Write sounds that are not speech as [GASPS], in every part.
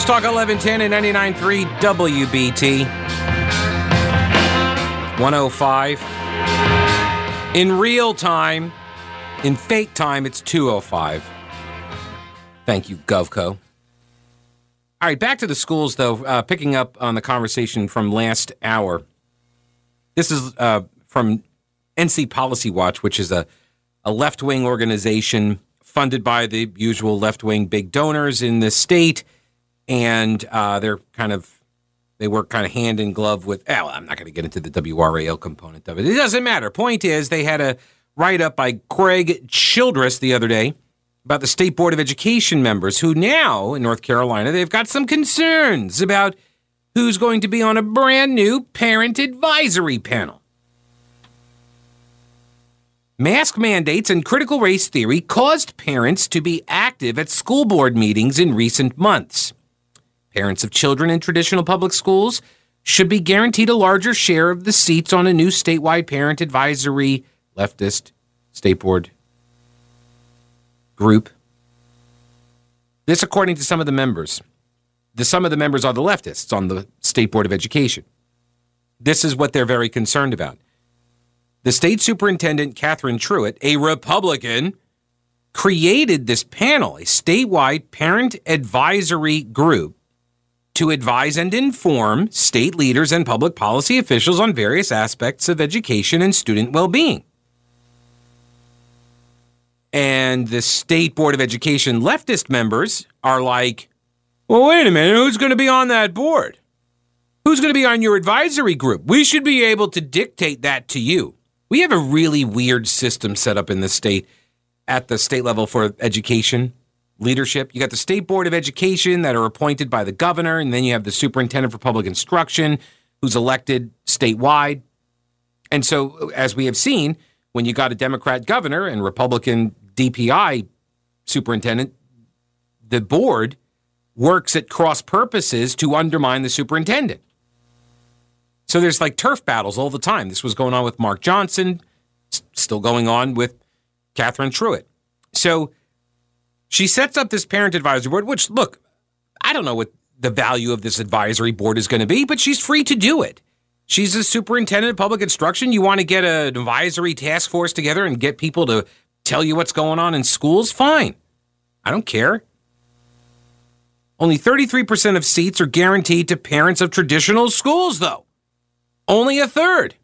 News Talk 1110 and 99.3 WBT. 105. In real time, in fake time, it's 205. Thank you, GovCo. All right, back to the schools, though, uh, picking up on the conversation from last hour. This is uh, from NC Policy Watch, which is a, a left wing organization funded by the usual left wing big donors in the state. And uh, they're kind of, they work kind of hand in glove with, oh, I'm not going to get into the WRAL component of it. It doesn't matter. Point is, they had a write up by Greg Childress the other day about the State Board of Education members who now in North Carolina, they've got some concerns about who's going to be on a brand new parent advisory panel. Mask mandates and critical race theory caused parents to be active at school board meetings in recent months. Parents of children in traditional public schools should be guaranteed a larger share of the seats on a new statewide parent advisory leftist state board group. This, according to some of the members. The, some of the members are the leftists on the State Board of Education. This is what they're very concerned about. The state superintendent, Catherine Truitt, a Republican, created this panel, a statewide parent advisory group, to advise and inform state leaders and public policy officials on various aspects of education and student well being. And the State Board of Education leftist members are like, well, wait a minute, who's going to be on that board? Who's going to be on your advisory group? We should be able to dictate that to you. We have a really weird system set up in the state at the state level for education leadership. You got the State Board of Education that are appointed by the governor, and then you have the Superintendent for Public Instruction who's elected statewide. And so, as we have seen, when you got a Democrat governor and Republican DPI superintendent, the board works at cross purposes to undermine the superintendent. So there's like turf battles all the time. This was going on with Mark Johnson, still going on with Catherine Truitt. So she sets up this parent advisory board, which, look, I don't know what the value of this advisory board is going to be, but she's free to do it. She's a superintendent of public instruction. You want to get an advisory task force together and get people to tell you what's going on in schools? Fine. I don't care. Only 33% of seats are guaranteed to parents of traditional schools, though. Only a third.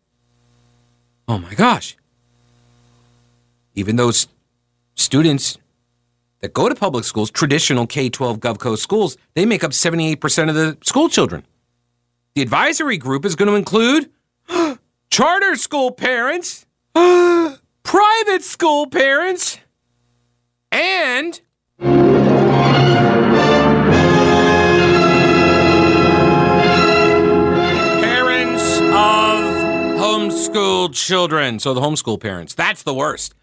Oh my gosh. Even those students that go to public schools, traditional K 12 GovCo schools, they make up 78% of the school children. The advisory group is going to include [GASPS] charter school parents, [GASPS] private school parents, and parents of homeschooled children. So the homeschool parents. That's the worst.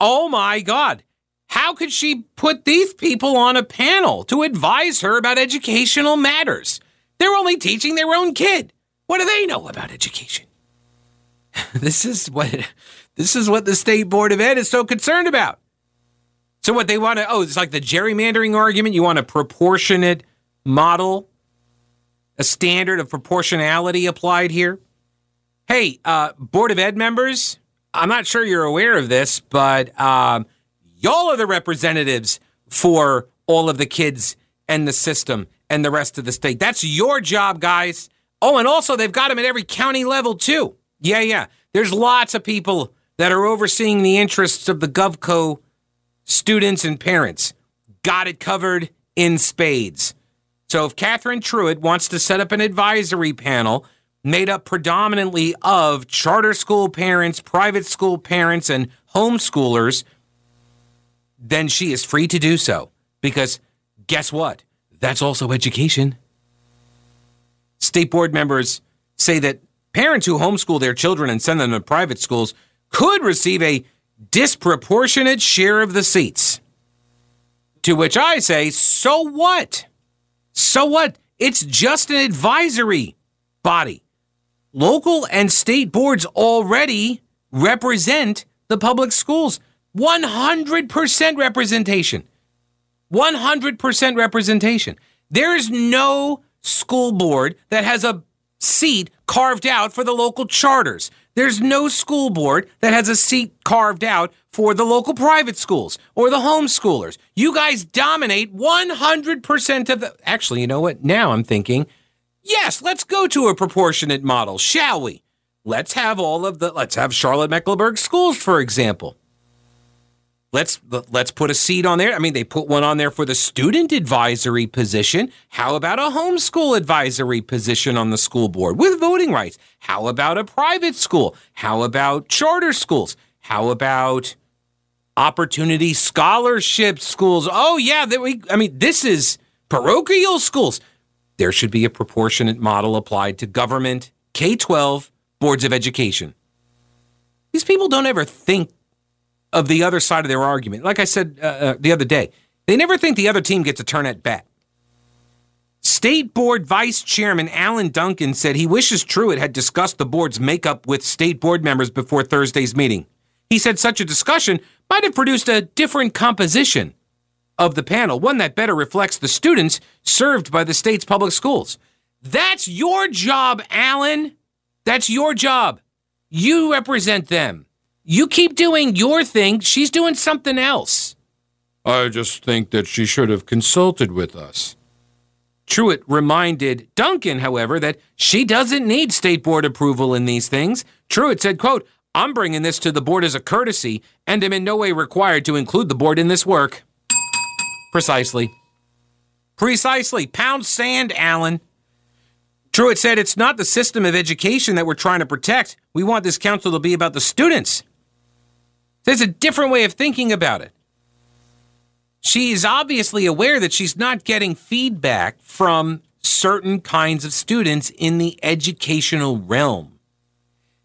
Oh my God. How could she put these people on a panel to advise her about educational matters? They're only teaching their own kid. What do they know about education? [LAUGHS] this is what this is what the state board of ed is so concerned about. So what they want to oh, it's like the gerrymandering argument. You want a proportionate model, a standard of proportionality applied here. Hey, uh, Board of Ed members, I'm not sure you're aware of this, but um, y'all are the representatives for all of the kids and the system and the rest of the state. That's your job, guys. Oh, and also they've got them at every county level, too. Yeah, yeah. There's lots of people that are overseeing the interests of the GovCo students and parents. Got it covered in spades. So if Catherine Truitt wants to set up an advisory panel made up predominantly of charter school parents, private school parents, and homeschoolers, then she is free to do so. Because guess what? That's also education. State board members say that parents who homeschool their children and send them to private schools could receive a disproportionate share of the seats. To which I say, so what? So what? It's just an advisory body local and state boards already represent the public schools. 100% representation. 100% representation. There is no school board that has a seat carved out for the local charters. There's no school board that has a seat carved out for the local private schools or the homeschoolers. You guys dominate 100% of the. Actually, you know what? Now I'm thinking, yes, let's go to a proportionate model, shall we? Let's have all of the. Let's have Charlotte Mecklenburg schools, for example. Let's let's put a seat on there. I mean, they put one on there for the student advisory position. How about a homeschool advisory position on the school board with voting rights? How about a private school? How about charter schools? How about opportunity scholarship schools? Oh yeah, that we I mean, this is parochial schools. There should be a proportionate model applied to government K-12 boards of education. These people don't ever think of the other side of their argument. Like I said uh, uh, the other day, they never think the other team gets a turn at bat. State Board Vice Chairman Alan Duncan said he wishes Truitt had discussed the board's makeup with state board members before Thursday's meeting. He said such a discussion might have produced a different composition of the panel, one that better reflects the students served by the state's public schools. That's your job, Alan. That's your job. You represent them. You keep doing your thing. She's doing something else. I just think that she should have consulted with us. Truitt reminded Duncan, however, that she doesn't need state board approval in these things. Truitt said, quote, I'm bringing this to the board as a courtesy and am in no way required to include the board in this work. Precisely. Precisely. Pound sand, Alan. Truitt said it's not the system of education that we're trying to protect. We want this council to be about the students. There's a different way of thinking about it. She is obviously aware that she's not getting feedback from certain kinds of students in the educational realm.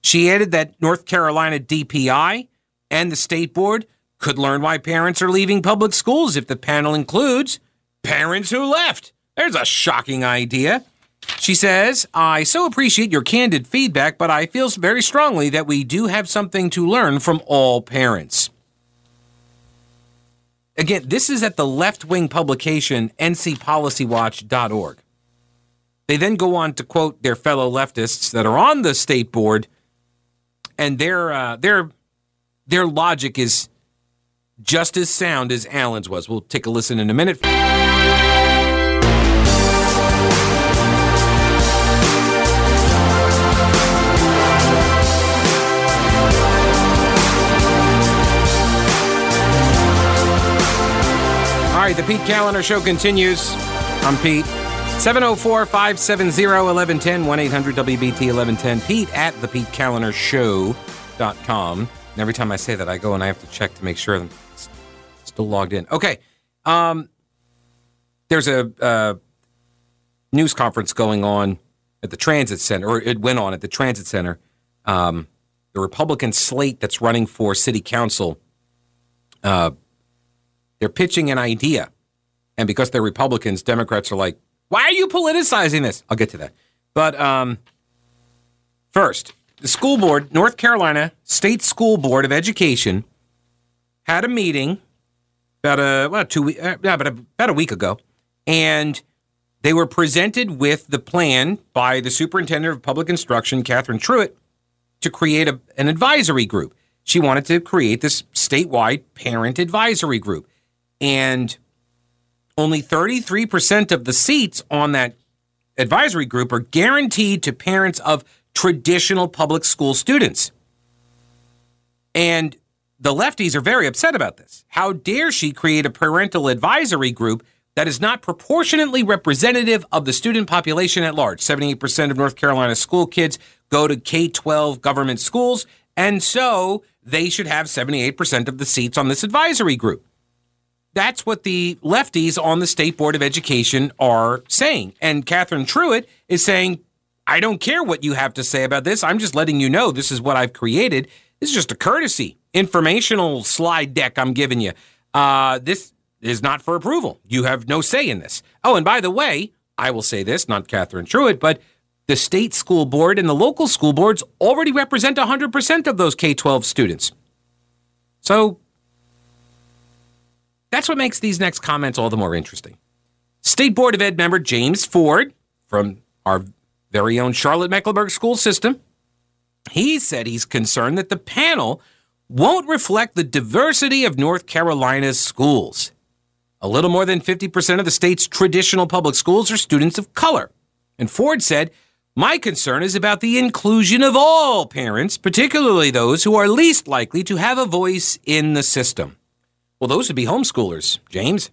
She added that North Carolina DPI and the state board could learn why parents are leaving public schools if the panel includes parents who left. There's a shocking idea. She says, I so appreciate your candid feedback, but I feel very strongly that we do have something to learn from all parents. Again, this is at the left wing publication ncpolicywatch.org. They then go on to quote their fellow leftists that are on the state board, and their uh, their their logic is just as sound as Alan's was. We'll take a listen in a minute. Right, the Pete Kaliner Show continues. I'm Pete. 704 570 1110 1 800 WBT 1110. Pete at the Pete Kaliner Show.com. And every time I say that, I go and I have to check to make sure I'm still logged in. Okay. Um, there's a uh, news conference going on at the Transit Center, or it went on at the Transit Center. Um, the Republican slate that's running for city council uh, they're pitching an idea. And because they're Republicans, Democrats are like, why are you politicizing this? I'll get to that. But um, first, the school board, North Carolina State School Board of Education, had a meeting about a well two weeks, uh, yeah, but about a week ago, and they were presented with the plan by the superintendent of public instruction, Catherine Truitt, to create a, an advisory group. She wanted to create this statewide parent advisory group and only 33% of the seats on that advisory group are guaranteed to parents of traditional public school students. And the lefties are very upset about this. How dare she create a parental advisory group that is not proportionately representative of the student population at large? 78% of North Carolina school kids go to K 12 government schools, and so they should have 78% of the seats on this advisory group. That's what the lefties on the State Board of Education are saying. And Catherine Truitt is saying, I don't care what you have to say about this. I'm just letting you know this is what I've created. This is just a courtesy, informational slide deck I'm giving you. Uh, this is not for approval. You have no say in this. Oh, and by the way, I will say this, not Catherine Truitt, but the state school board and the local school boards already represent 100% of those K 12 students. So that's what makes these next comments all the more interesting. State Board of Ed member James Ford from our very own Charlotte Mecklenburg school system, he said he's concerned that the panel won't reflect the diversity of North Carolina's schools. A little more than 50% of the state's traditional public schools are students of color. And Ford said, My concern is about the inclusion of all parents, particularly those who are least likely to have a voice in the system. Well, those would be homeschoolers, James.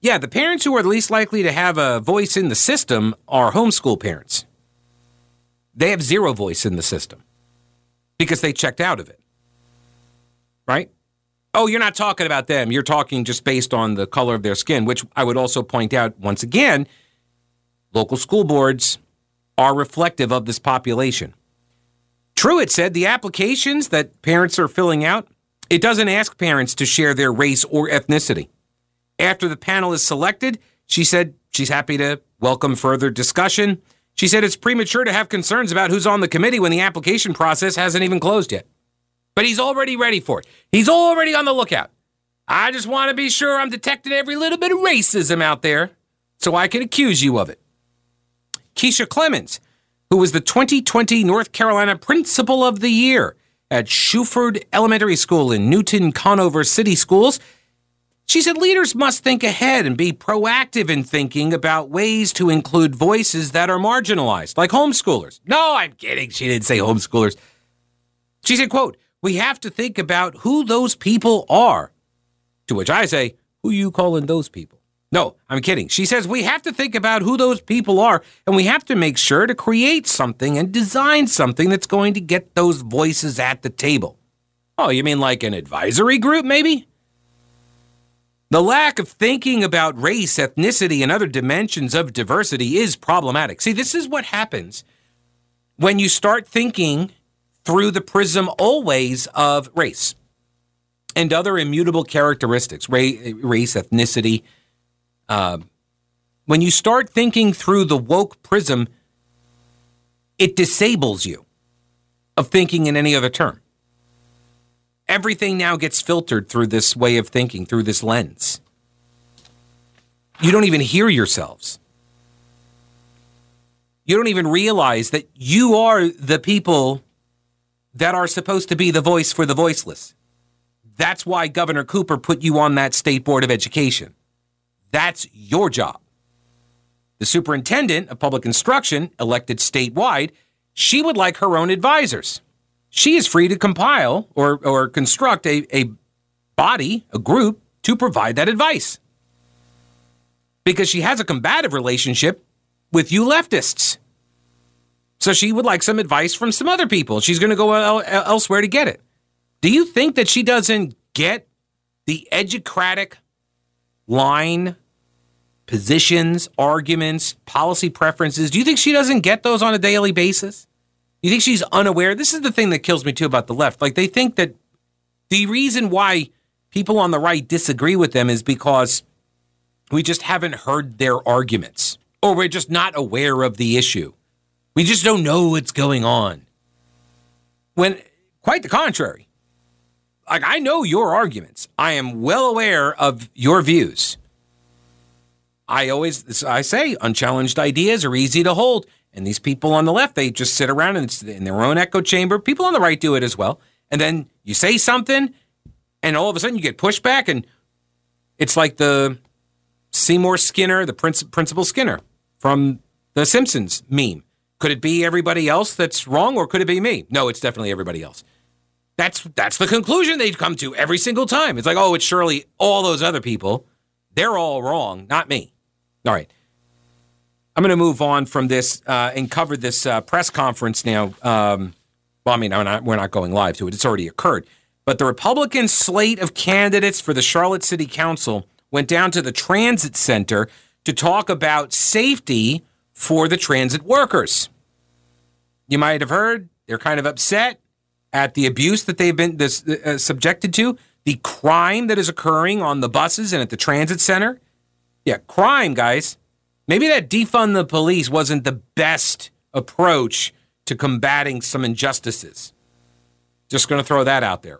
Yeah, the parents who are least likely to have a voice in the system are homeschool parents. They have zero voice in the system because they checked out of it. Right? Oh, you're not talking about them. You're talking just based on the color of their skin, which I would also point out once again local school boards are reflective of this population. Truitt said the applications that parents are filling out, it doesn't ask parents to share their race or ethnicity. After the panel is selected, she said she's happy to welcome further discussion. She said it's premature to have concerns about who's on the committee when the application process hasn't even closed yet. But he's already ready for it. He's already on the lookout. I just want to be sure I'm detecting every little bit of racism out there so I can accuse you of it. Keisha Clemens, who was the 2020 North Carolina Principal of the Year at Shuford Elementary School in Newton Conover City Schools, she said leaders must think ahead and be proactive in thinking about ways to include voices that are marginalized, like homeschoolers. No, I'm kidding. She didn't say homeschoolers. She said, quote, we have to think about who those people are. To which I say, who you calling those people? No, I'm kidding. She says we have to think about who those people are and we have to make sure to create something and design something that's going to get those voices at the table. Oh, you mean like an advisory group, maybe? The lack of thinking about race, ethnicity, and other dimensions of diversity is problematic. See, this is what happens when you start thinking through the prism always of race and other immutable characteristics, race, ethnicity. Uh, when you start thinking through the woke prism, it disables you of thinking in any other term. Everything now gets filtered through this way of thinking, through this lens. You don't even hear yourselves. You don't even realize that you are the people that are supposed to be the voice for the voiceless. That's why Governor Cooper put you on that state board of education. That's your job. The superintendent of public instruction, elected statewide, she would like her own advisors she is free to compile or, or construct a, a body, a group, to provide that advice. Because she has a combative relationship with you leftists. So she would like some advice from some other people. She's going to go el- elsewhere to get it. Do you think that she doesn't get the educratic line, positions, arguments, policy preferences? Do you think she doesn't get those on a daily basis? You think she's unaware? This is the thing that kills me too about the left. Like they think that the reason why people on the right disagree with them is because we just haven't heard their arguments or we're just not aware of the issue. We just don't know what's going on. When quite the contrary. Like I know your arguments. I am well aware of your views. I always I say unchallenged ideas are easy to hold. And these people on the left, they just sit around in their own echo chamber. People on the right do it as well. And then you say something, and all of a sudden you get pushback, and it's like the Seymour Skinner, the Principal Skinner from the Simpsons meme. Could it be everybody else that's wrong, or could it be me? No, it's definitely everybody else. That's that's the conclusion they'd come to every single time. It's like, oh, it's surely all those other people. They're all wrong, not me. All right. I'm going to move on from this uh, and cover this uh, press conference now. Um, well, I mean, not, we're not going live to it, it's already occurred. But the Republican slate of candidates for the Charlotte City Council went down to the Transit Center to talk about safety for the transit workers. You might have heard they're kind of upset at the abuse that they've been this, uh, subjected to, the crime that is occurring on the buses and at the transit center. Yeah, crime, guys. Maybe that defund the police wasn't the best approach to combating some injustices. Just going to throw that out there.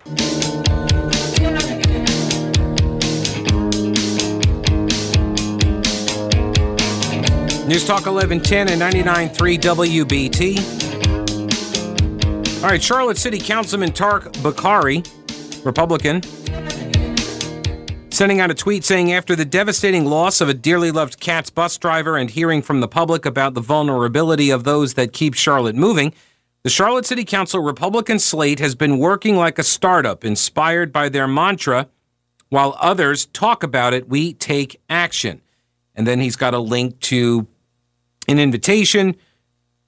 News Talk 1110 and 99.3 WBT. All right, Charlotte City Councilman Tariq Bokhari, Republican, sending out a tweet saying after the devastating loss of a dearly loved CATS bus driver and hearing from the public about the vulnerability of those that keep Charlotte moving, the Charlotte City Council Republican slate has been working like a startup inspired by their mantra while others talk about it, we take action. And then he's got a link to an invitation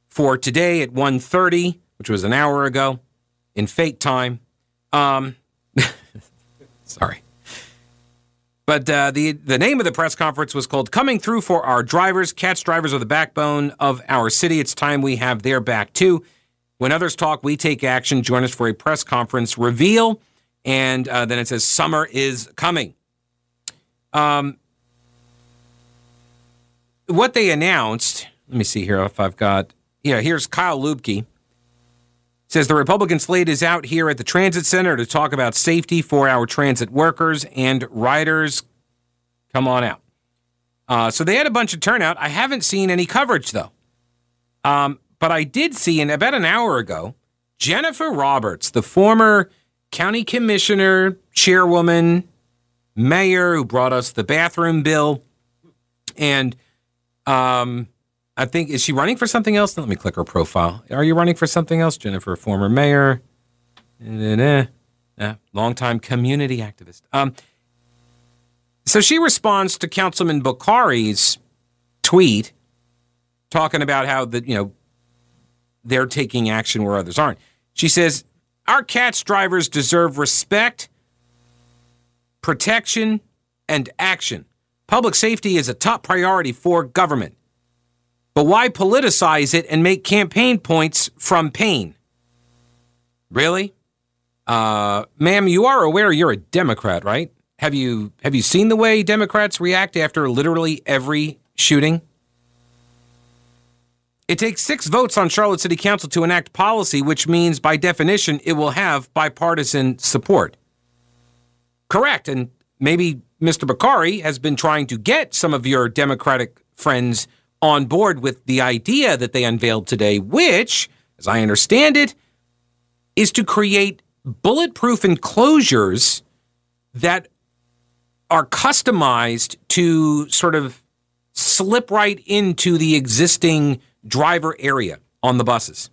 for today at 1.30, which was an hour ago, in fake time. Um, [LAUGHS] sorry. But uh, the the name of the press conference was called "Coming Through for Our Drivers." CATS drivers are the backbone of our city. It's time we have their back too. When others talk, we take action. Join us for a press conference reveal, and uh, then it says "Summer is coming." Um, what they announced. Let me see here if I've got. Yeah, here's Kyle Luebke. Says the Republican slate is out here at the Transit Center to talk about safety for our transit workers and riders. Come on out. Uh, so they had a bunch of turnout. I haven't seen any coverage though. Um, but I did see in about an hour ago, Jennifer Roberts, the former county commissioner, chairwoman, mayor who brought us the bathroom bill, and um, I think is she running for something else? Let me click her profile. Are you running for something else, Jennifer? Former mayor, eh, longtime community activist. Um, so she responds to Councilman Bokhari's tweet, talking about how the you know they're taking action where others aren't. She says our CATS drivers deserve respect, protection, and action. Public safety is a top priority for government. But why politicize it and make campaign points from pain? Really? Uh, ma'am, you are aware you're a Democrat, right? Have you have you seen the way Democrats react after literally every shooting? It takes six votes on Charlotte City Council to enact policy, which means by definition it will have bipartisan support. Correct. And maybe Mr. Bokhari has been trying to get some of your Democratic friends on board with the idea that they unveiled today, which, as I understand it, is to create bulletproof enclosures that are customized to sort of slip right into the existing driver area on the buses.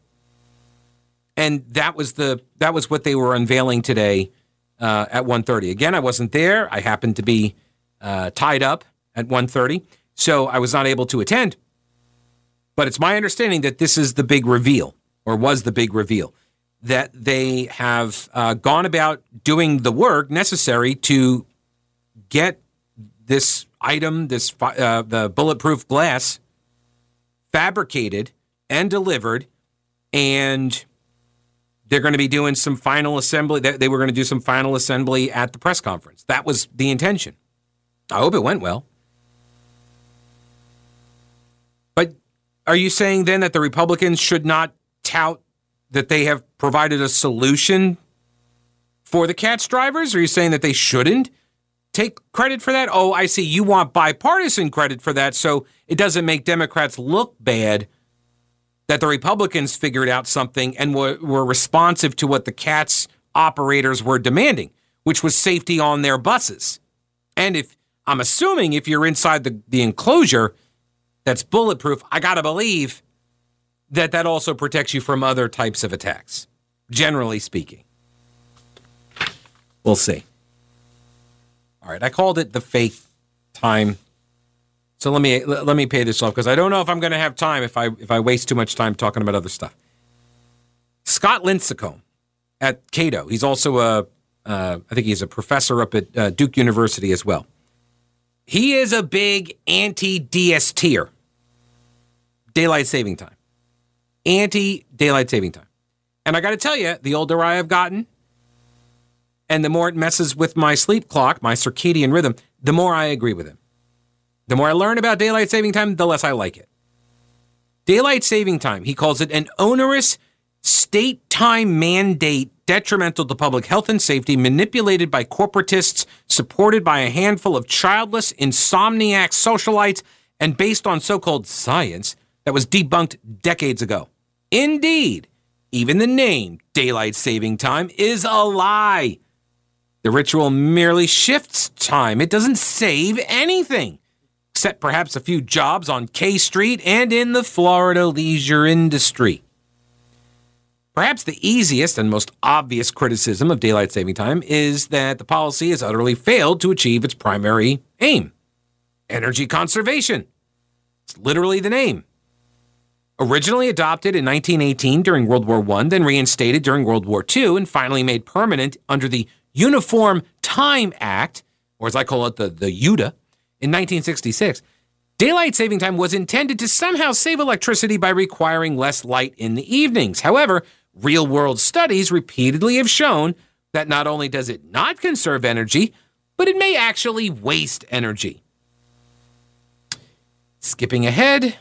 And that was the that was what they were unveiling today uh, at 1.30. Again, I wasn't there. I happened to be uh, tied up at 1.30. So I was not able to attend. But it's my understanding that this is the big reveal, or was the big reveal, that they have uh, gone about doing the work necessary to get this item, this uh, the bulletproof glass, fabricated and delivered, and they're going to be doing some final assembly. They were going to do some final assembly at the press conference. That was the intention. I hope it went well. Are you saying then that the Republicans should not tout that they have provided a solution for the CATS drivers? Are you saying that they shouldn't take credit for that? Oh, I see. You want bipartisan credit for that, so it doesn't make Democrats look bad that the Republicans figured out something and were, were responsive to what the CATS operators were demanding, which was safety on their buses. And if I'm assuming if you're inside the, the enclosure, that's bulletproof, I got to believe that that also protects you from other types of attacks, generally speaking. We'll see. All right, I called it the fake time. So let me let me pay this off because I don't know if I'm going to have time if I if I waste too much time talking about other stuff. Scott Lincicome at Cato. He's also a uh, I think he's a professor up at uh, Duke University as well. He is a big anti DSTer daylight saving time. Anti daylight saving time. And I got to tell you, the older I have gotten, and the more it messes with my sleep clock, my circadian rhythm, the more I agree with him. The more I learn about daylight saving time, the less I like it. Daylight saving time, he calls it an onerous state time mandate detrimental to public health and safety, manipulated by corporatists, supported by a handful of childless, insomniac socialites, and based on so called science that was debunked decades ago. Indeed, even the name daylight saving time is a lie. The ritual merely shifts time, it doesn't save anything, except perhaps a few jobs on K Street and in the Florida leisure industry. Perhaps the easiest and most obvious criticism of daylight saving time is that the policy has utterly failed to achieve its primary aim energy conservation. It's literally the name. Originally adopted in 1918 during World War I, then reinstated during World War II, and finally made permanent under the Uniform Time Act, or as I call it, the, the UTA, in 1966. Daylight saving time was intended to somehow save electricity by requiring less light in the evenings. However, real world studies repeatedly have shown that not only does it not conserve energy, but it may actually waste energy. Skipping ahead,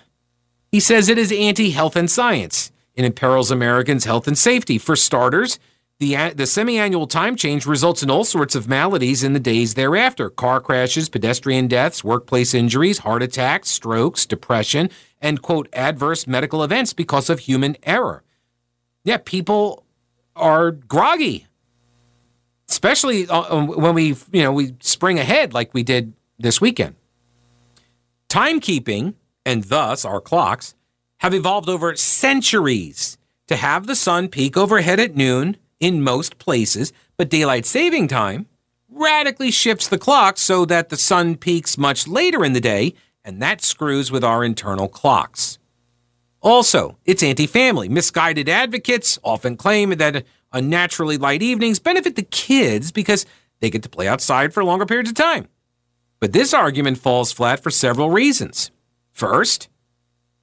he says it is anti health and science. It imperils Americans' health and safety. For starters, the, the semi annual time change results in all sorts of maladies in the days thereafter car crashes, pedestrian deaths, workplace injuries, heart attacks, strokes, depression, and, quote, adverse medical events because of human error. Yeah, people are groggy, especially uh, um, when we, you know, we spring ahead like we did this weekend. Timekeeping, and thus our clocks, have evolved over centuries to have the sun peak overhead at noon in most places, but daylight saving time radically shifts the clock so that the sun peaks much later in the day, and that screws with our internal clocks. Also, it's anti family. Misguided advocates often claim that unnaturally light evenings benefit the kids because they get to play outside for longer periods of time. But this argument falls flat for several reasons. First,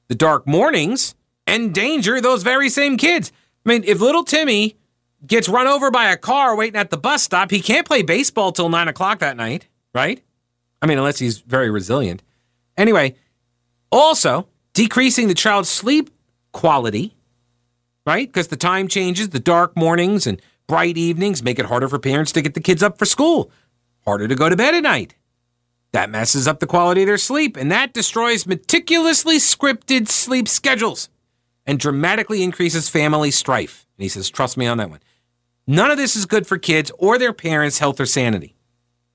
the dark mornings endanger those very same kids. I mean, if little Timmy gets run over by a car waiting at the bus stop, he can't play baseball till nine o'clock that night, right? I mean, unless he's very resilient. Anyway, also decreasing the child's sleep quality, right? Because the time changes, the dark mornings and bright evenings make it harder for parents to get the kids up for school, harder to go to bed at night. That messes up the quality of their sleep, and that destroys meticulously scripted sleep schedules and dramatically increases family strife. And he says, trust me on that one. None of this is good for kids or their parents' health or sanity.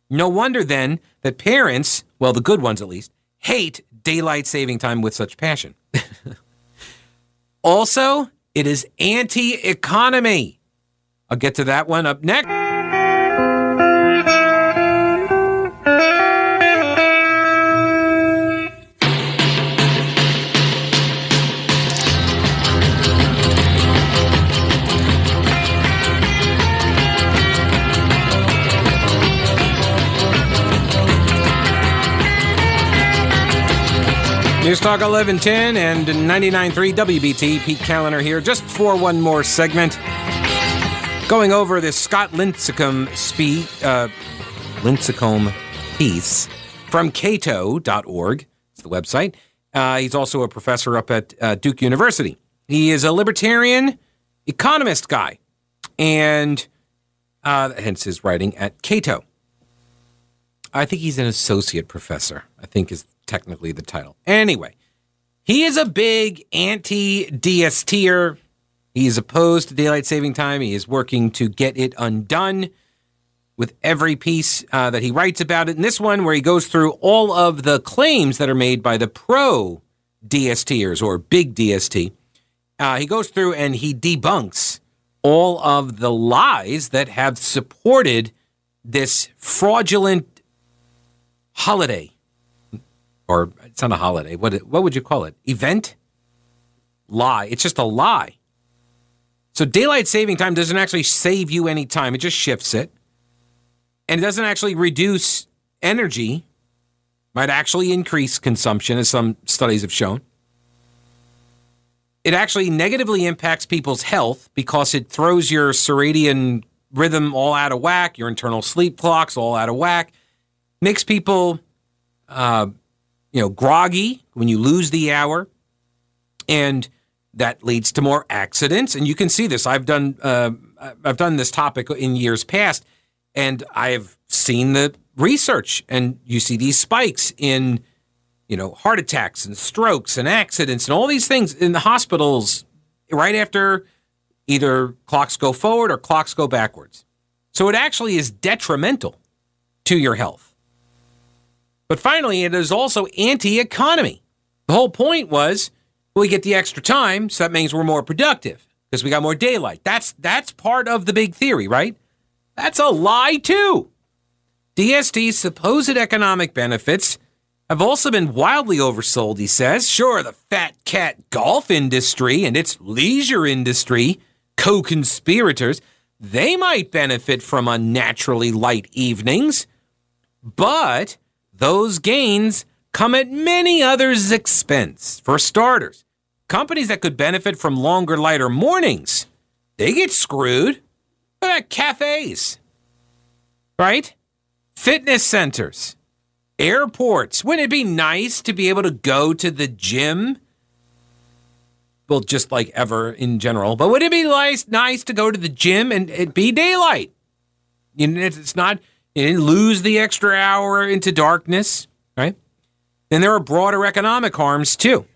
No wonder then that parents, well, the good ones at least, hate daylight saving time with such passion. [LAUGHS] also, it is anti economy. I'll get to that one up next. Talk 1110 and 99.3 WBT. Pete Kaliner here, just for one more segment. Going over this Scott Lincicome, spe- uh, Lincicome piece from cato.org. It's the website. Uh, he's also a professor up at uh, Duke University. He is a libertarian economist guy, and uh, hence his writing at Cato. I think he's an associate professor, I think is technically the title. Anyway, he is a big anti DSTer. He is opposed to daylight saving time. He is working to get it undone with every piece uh, that he writes about it. In this one, where he goes through all of the claims that are made by the pro DSTers or big DST, uh, he goes through and he debunks all of the lies that have supported this fraudulent holiday or it's not a holiday. What what would you call it? Event? Lie. It's just a lie. So daylight saving time doesn't actually save you any time. It just shifts it. And it doesn't actually reduce energy. Might actually increase consumption, as some studies have shown. It actually negatively impacts people's health because it throws your circadian rhythm all out of whack, your internal sleep clocks all out of whack, makes people uh, you know, groggy when you lose the hour, and that leads to more accidents. And you can see this. I've done uh, I've done this topic in years past, and I've seen the research, and you see these spikes in you know, heart attacks and strokes and accidents and all these things in the hospitals right after either clocks go forward or clocks go backwards. So it actually is detrimental to your health. But finally, it is also anti economy. The whole point was we get the extra time, so that means we're more productive because we got more daylight. That's that's part of the big theory, right? That's a lie too. DST's supposed economic benefits have also been wildly oversold, he says. Sure, the fat cat golf industry and its leisure industry, co conspirators, they might benefit from unnaturally light evenings, but those gains come at many others' expense. For starters, companies that could benefit from longer, lighter mornings, they get screwed. What cafes? Right? Fitness centers, airports. Wouldn't it be nice to be able to go to the gym? Well, just like ever in general, but would it be nice, nice to go to the gym and it be daylight? You know, it's not, you didn't lose the extra hour into darkness, right? Then there are broader economic harms too.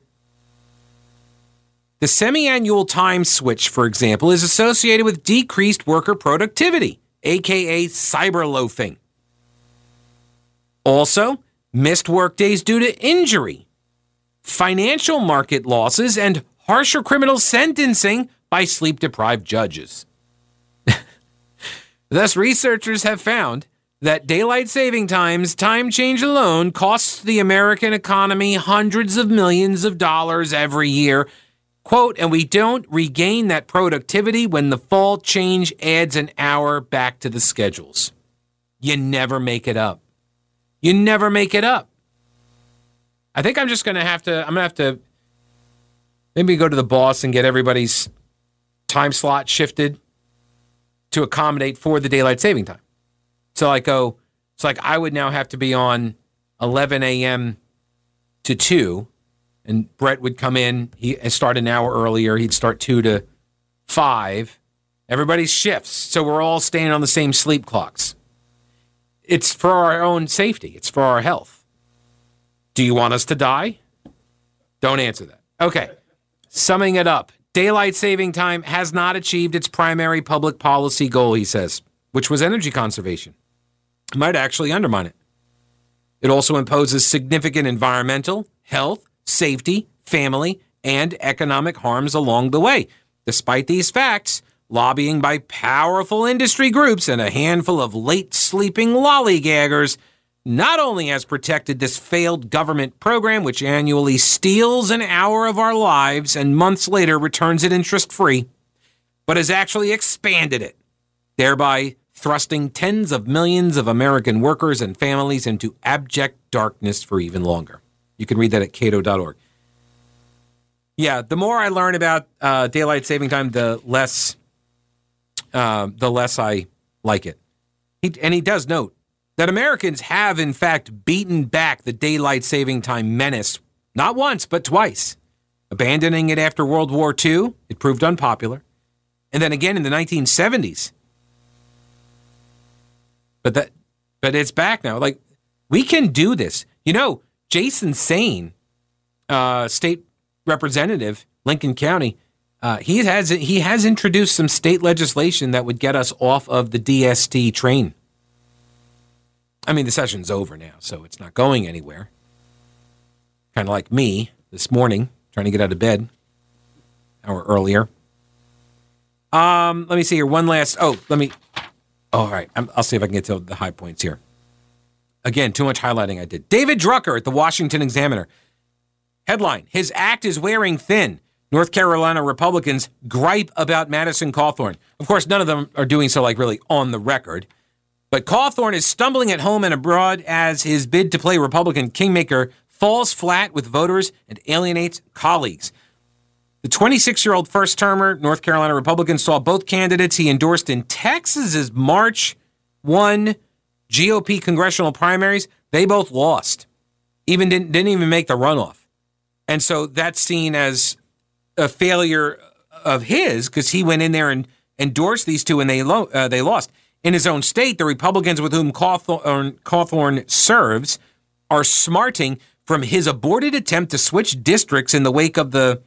The semi annual time switch, for example, is associated with decreased worker productivity, aka cyber loafing. Also, missed workdays due to injury, financial market losses, and harsher criminal sentencing by sleep deprived judges. [LAUGHS] Thus, researchers have found that daylight saving times time change alone costs the American economy hundreds of millions of dollars every year. Quote, and we don't regain that productivity when the fall change adds an hour back to the schedules. You never make it up. You never make it up. I think I'm just going to have to, I'm going to have to maybe go to the boss and get everybody's time slot shifted to accommodate for the daylight saving time. So I go, it's like I would now have to be on 11 a.m. to 2, and Brett would come in. He start an hour earlier. He'd start 2 to 5. Everybody's shifts. So we're all staying on the same sleep clocks. It's for our own safety, it's for our health. Do you want us to die? Don't answer that. Okay. Summing it up, daylight saving time has not achieved its primary public policy goal, he says, which was energy conservation. Might actually undermine it. It also imposes significant environmental, health, safety, family, and economic harms along the way. Despite these facts, lobbying by powerful industry groups and a handful of late sleeping lollygaggers not only has protected this failed government program, which annually steals an hour of our lives and months later returns it interest free, but has actually expanded it, thereby thrusting tens of millions of American workers and families into abject darkness for even longer. You can read that at cato.org. Yeah, the more I learn about uh, daylight saving time, the less uh, the less I like it. He, and he does note that Americans have, in fact, beaten back the daylight saving time menace not once, but twice. Abandoning it after World War II, it proved unpopular. And then again in the 1970s. But that but it's back now. Like we can do this. You know, Jason Saine, uh, state representative, Lincoln County, uh, he has he has introduced some state legislation that would get us off of the DST train. I mean, the session's over now, so it's not going anywhere. Kind of like me this morning, trying to get out of bed hour earlier. Um, let me see here. One last. Oh, let me. All right. i will see if I can get to the high points here. Again, too much highlighting I did. David Drucker at the Washington Examiner. Headline His act is wearing thin. North Carolina Republicans gripe about Madison Cawthorn. Of course, none of them are doing so like really on the record. But Cawthorn is stumbling at home and abroad as his bid to play Republican kingmaker falls flat with voters and alienates colleagues. The 26 year old first termer, North Carolina Republican, saw both candidates he endorsed in Texas's March 1 GOP congressional primaries. They both lost, even didn't, didn't even make the runoff. And so that's seen as a failure of his because he went in there and endorsed these two and they lo- uh, they lost. In his own state, the Republicans with whom Cawthorn, Cawthorn serves are smarting from his aborted attempt to switch districts in the wake of the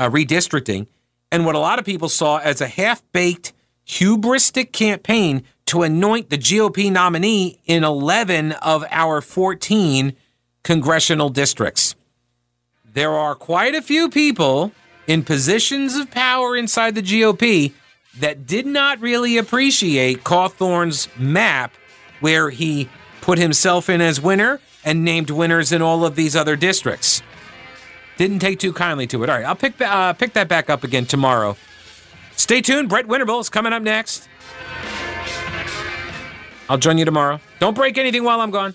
uh, redistricting and what a lot of people saw as a half baked, hubristic campaign to anoint the GOP nominee in 11 of our 14 congressional districts. There are quite a few people in positions of power inside the GOP that did not really appreciate Cawthorn's map where he put himself in as winner and named winners in all of these other districts. Didn't take too kindly to it. All right, I'll pick, uh, pick that back up again tomorrow. Stay tuned. Brett Winterble is coming up next. I'll join you tomorrow. Don't break anything while I'm gone.